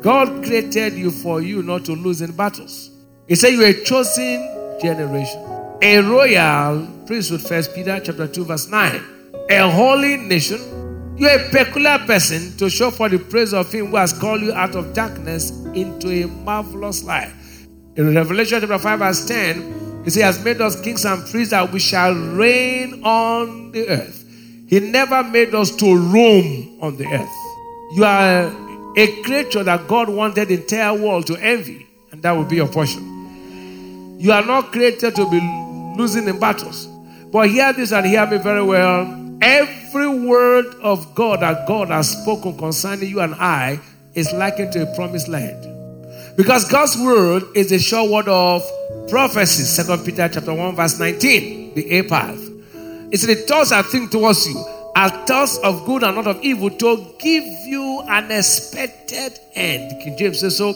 God created you for you not to lose in battles. He said you are a chosen generation, a royal priesthood. First Peter chapter two verse nine. A holy nation. You are a peculiar person to show for the praise of Him who has called you out of darkness into a marvelous light. In Revelation chapter five verse ten, He says, "He has made us kings and priests that we shall reign on the earth." He never made us to roam on the earth. You are a creature that God wanted the entire world to envy, and that will be your portion. You are not created to be losing in battles. But hear this and hear me very well. Every word of God that God has spoken concerning you and I is likened to a promised land. Because God's word is a sure word of prophecy. Second Peter chapter 1, verse 19, the A path. It's the thoughts I think towards you thoughts of good and not of evil to give you an expected end. King James says so.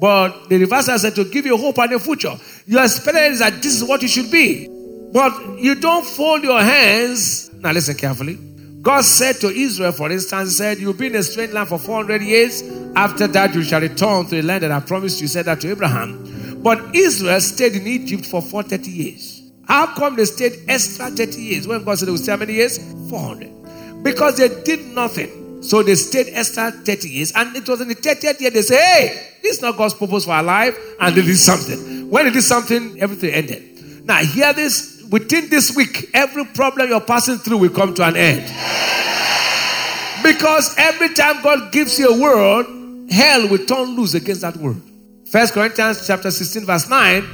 But the reverse said to give you hope and a future. Your expected is that this is what you should be. But you don't fold your hands. Now listen carefully. God said to Israel, for instance, said, You'll be in a strange land for 400 years. After that, you shall return to the land that I promised you. Said that to Abraham. But Israel stayed in Egypt for 430 years. How come they stayed extra 30 years when God said would stay how many years? 400. Because they did nothing. So they stayed extra 30 years. And it was in the 30th year they say, hey, this is not God's purpose for our life. And they did something. When they did something, everything ended. Now, hear this. Within this week, every problem you're passing through will come to an end. Because every time God gives you a word, hell will turn loose against that word. First Corinthians chapter 16, verse 9,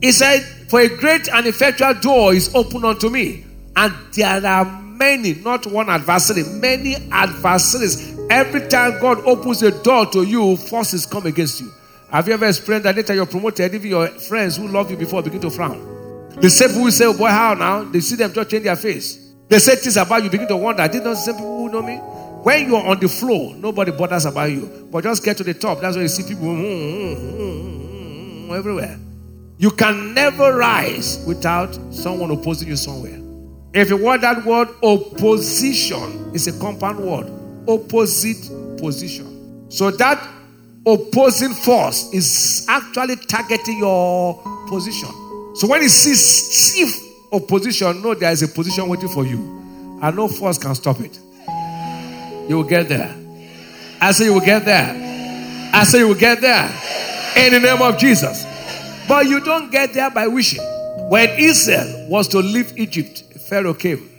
he said, For a great and effectual door is open unto me, and there are many, not one adversary, many adversaries. Every time God opens a door to you, forces come against you. Have you ever experienced that later you're promoted, even your friends who love you before begin to frown? The same people say, oh boy, how now? They see them just change their face. They say things about you, begin to wonder. Did not the same people who know me? When you're on the floor, nobody bothers about you. But just get to the top. That's where you see people mm, mm, mm, everywhere. You can never rise without someone opposing you somewhere. If you want that word, opposition is a compound word. Opposite position. So that opposing force is actually targeting your position. So when you see stiff opposition, know there is a position waiting for you. And no force can stop it. You will get there. I say you will get there. I say you will get there. In the name of Jesus. But you don't get there by wishing. When Israel was to leave Egypt, Pharaoh came.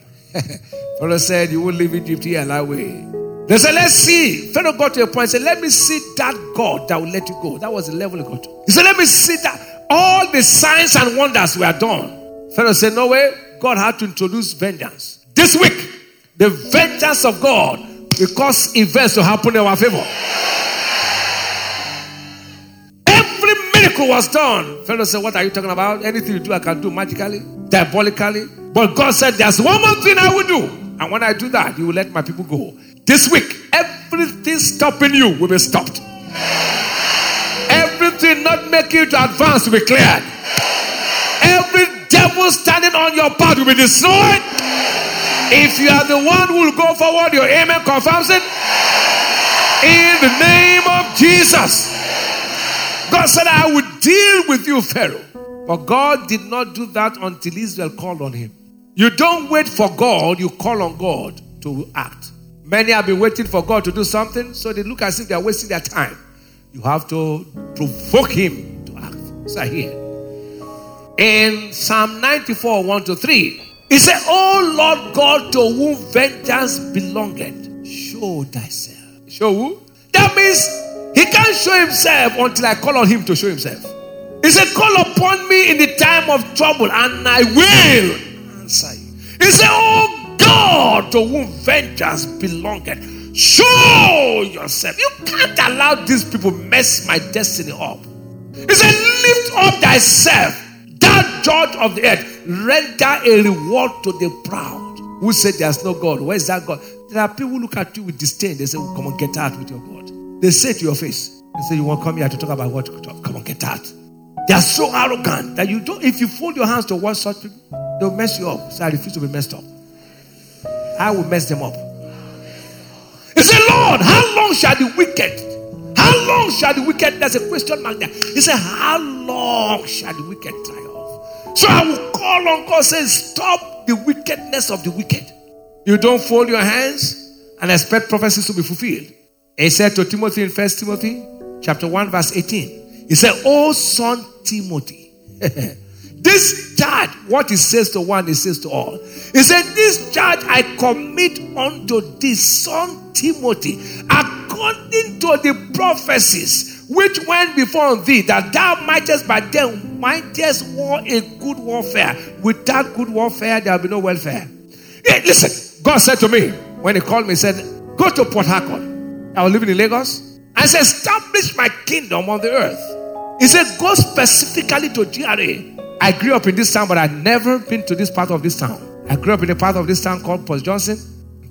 Pharaoh said, You will leave Egypt here and that way. They said, Let's see. Pharaoh got to a point and said, Let me see that God that will let you go. That was the level got to. He said, Let me see that. All the signs and wonders were done. Pharaoh said, No way. God had to introduce vengeance. This week, the vengeance of God will cause events to happen in our favor. Was done. Pharaoh said, What are you talking about? Anything you do, I can do magically, diabolically. But God said, There's one more thing I will do. And when I do that, you will let my people go. This week, everything stopping you will be stopped. Everything not making you to advance will be cleared. Every devil standing on your path will be destroyed. If you are the one who will go forward, your amen confirms it. In the name of Jesus. God said, I will deal with you, Pharaoh. But God did not do that until Israel called on him. You don't wait for God, you call on God to act. Many have been waiting for God to do something, so they look as if they are wasting their time. You have to provoke him to act. So here. In Psalm 94, 1 to 3, he said, Oh Lord God, to whom vengeance belongeth, show thyself. Show who? That means can't show himself until I call on him to show himself. He said, Call upon me in the time of trouble, and I will answer you. He said, Oh God, to whom vengeance belongeth. Show yourself. You can't allow these people mess my destiny up. He said, Lift up thyself, thou judge of the earth, render a reward to the proud. Who said there's no God? Where's that God? There are people who look at you with disdain. They say, well, Come on, get out with your God. They say to your face, They say, You want to come here to talk about what? Come on, get out. They are so arrogant that you don't, if you fold your hands to one such people, they'll mess you up. So I refuse to be messed up. I will mess them up. He said, Lord, how long shall the wicked, how long shall the wicked, there's a question mark there. He said, How long shall the wicked triumph? So I will call on God, say, Stop the wickedness of the wicked. You don't fold your hands and expect prophecies to be fulfilled. He said to Timothy in First Timothy chapter 1, verse 18, he said, Oh son Timothy. this charge, what he says to one, he says to all. He said, This charge I commit unto thee, son Timothy, according to the prophecies which went before thee, that thou mightest by them mightest war a good warfare. Without good warfare, there will be no welfare. Hey, listen, God said to me when He called me, He said, Go to Port Harcourt. I was living in Lagos. I said, Establish my kingdom on the earth. He said, Go specifically to GRA. I grew up in this town, but I'd never been to this part of this town. I grew up in a part of this town called Port Johnson,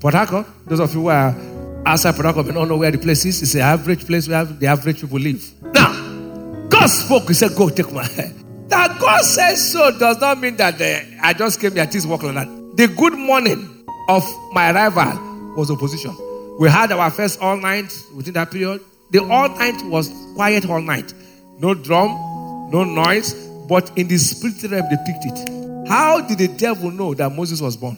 Port Harcourt. Those of you who are outside Port Harcourt may not know where the place is. It's an average place where the average people live. Now, God spoke. He said, Go take my hair. That God says so does not mean that I just came here, things work like that. The good morning of my arrival was opposition. We had our first all night within that period. The all night was quiet all night. No drum, no noise, but in the spirit realm they picked it. How did the devil know that Moses was born?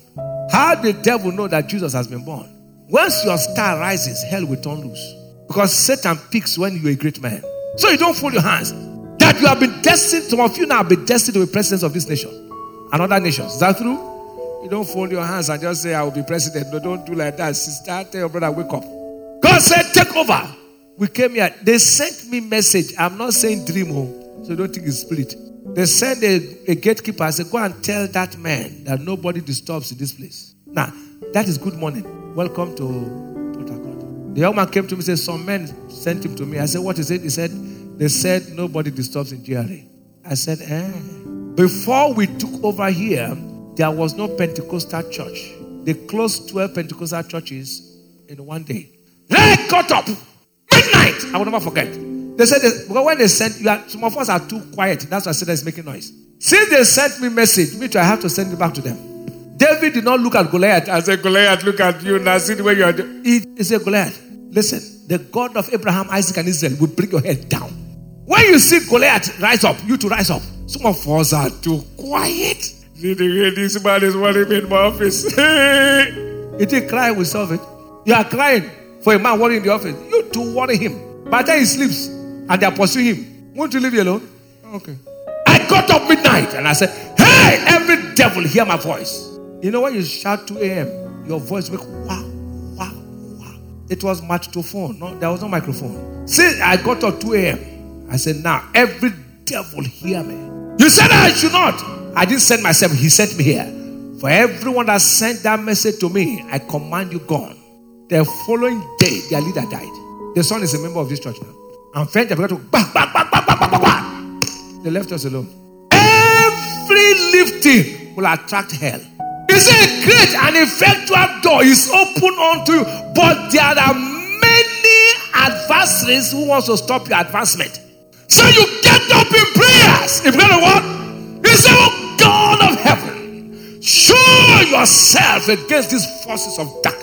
How did the devil know that Jesus has been born? Once your star rises, hell will turn loose. Because Satan picks when you're a great man. So you don't fold your hands. That you have been destined, some of you now have been destined to be presidents of this nation and other nations. Is that true? You don't fold your hands and just say, I will be president. No, don't do like that. Sister, tell your brother, wake up. God said, take over. We came here. They sent me message. I'm not saying dream home, so don't think it's spirit. They sent a, a gatekeeper. I said, go and tell that man that nobody disturbs in this place. Now, that is good morning. Welcome to Port. The young man came to me and said, some men sent him to me. I said, what is it? He said, they said nobody disturbs in GRA. I said, eh. Before we took over here, there was no Pentecostal church. They closed 12 Pentecostal churches in one day. They got up midnight. I will never forget. They said, because when they sent, you are, some of us are too quiet. That's why I said it's making noise. Since they sent me message, which I have to send it back to them. David did not look at Goliath. I said, Goliath, look at you now. See the way you are. doing." He, he said, Goliath, listen, the God of Abraham, Isaac, and Israel will bring your head down. When you see Goliath rise up, you to rise up. Some of us are too quiet. See the way this man is me in my office. you think crying will solve it? You are crying for a man worrying in the office. You to worry him. By the time he sleeps and they are pursuing him, won't you leave you alone? Okay. I got up midnight and I said, Hey, every devil, hear my voice. You know when you shout 2 a.m., your voice make wow, wow, wow. It was magnetophone. No, there was no microphone. See, I got up 2 a.m. I said, Now every devil hear me. You said I should not. I didn't send myself, he sent me here. For everyone that sent that message to me, I command you gone. The following day, their leader died. The son is a member of this church now. And friends have got to bang, bang, bang, bang, bang, bang, bang. They left us alone. Every lifting will attract hell. He said, Great and effectual door is open unto you, but there are many adversaries who wants to stop your advancement. So you get up in prayers. If you know what? He said, Oh God of heaven, show yourself against these forces of darkness.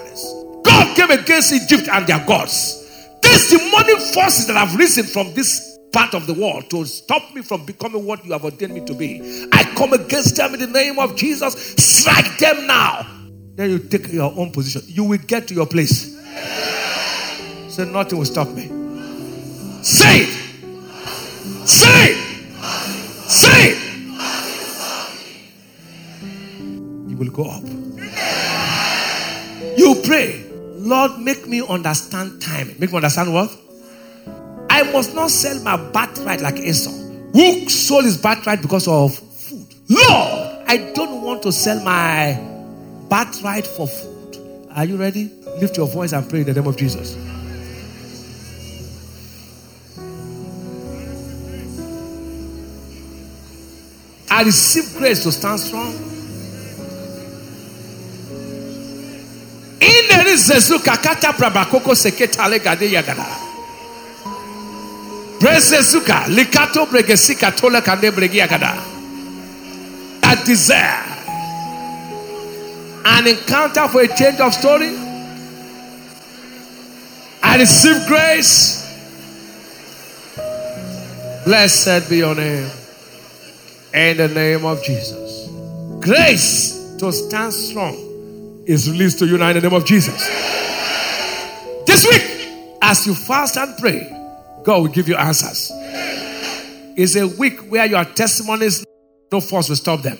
Came against Egypt and their gods. These demonic forces that have risen from this part of the world to stop me from becoming what you have ordained me to be. I come against them in the name of Jesus. Strike them now. Then you take your own position. You will get to your place. So nothing will stop me. Say it. Say it. Lord, make me understand time. Make me understand what? I must not sell my birthright like Esau, who sold his birthright because of food. Lord, I don't want to sell my birthright for food. Are you ready? Lift your voice and pray in the name of Jesus. I receive grace to stand strong. In the Zezuka kata prabakoko seketale gade yagada. Brezezuka likato bregesika tola kande bregi yagada. I desire an encounter for a change of story. I receive grace. Blessed be your name. In the name of Jesus. Grace to stand strong is released to you now in the name of Jesus. This week, as you fast and pray, God will give you answers. It's a week where your testimonies, no force will stop them.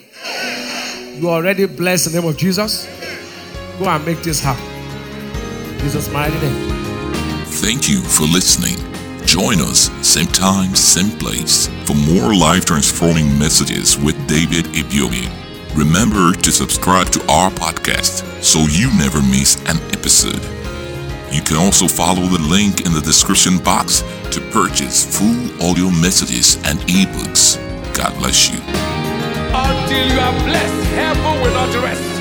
You already blessed in the name of Jesus. Go and make this happen. Jesus' mighty name. Thank you for listening. Join us, same time, same place, for more life transforming messages with David Ibiyeomie. Remember to subscribe to our podcast so you never miss an episode. You can also follow the link in the description box to purchase full audio messages and ebooks. God bless you. Until you are blessed, heaven will not rest.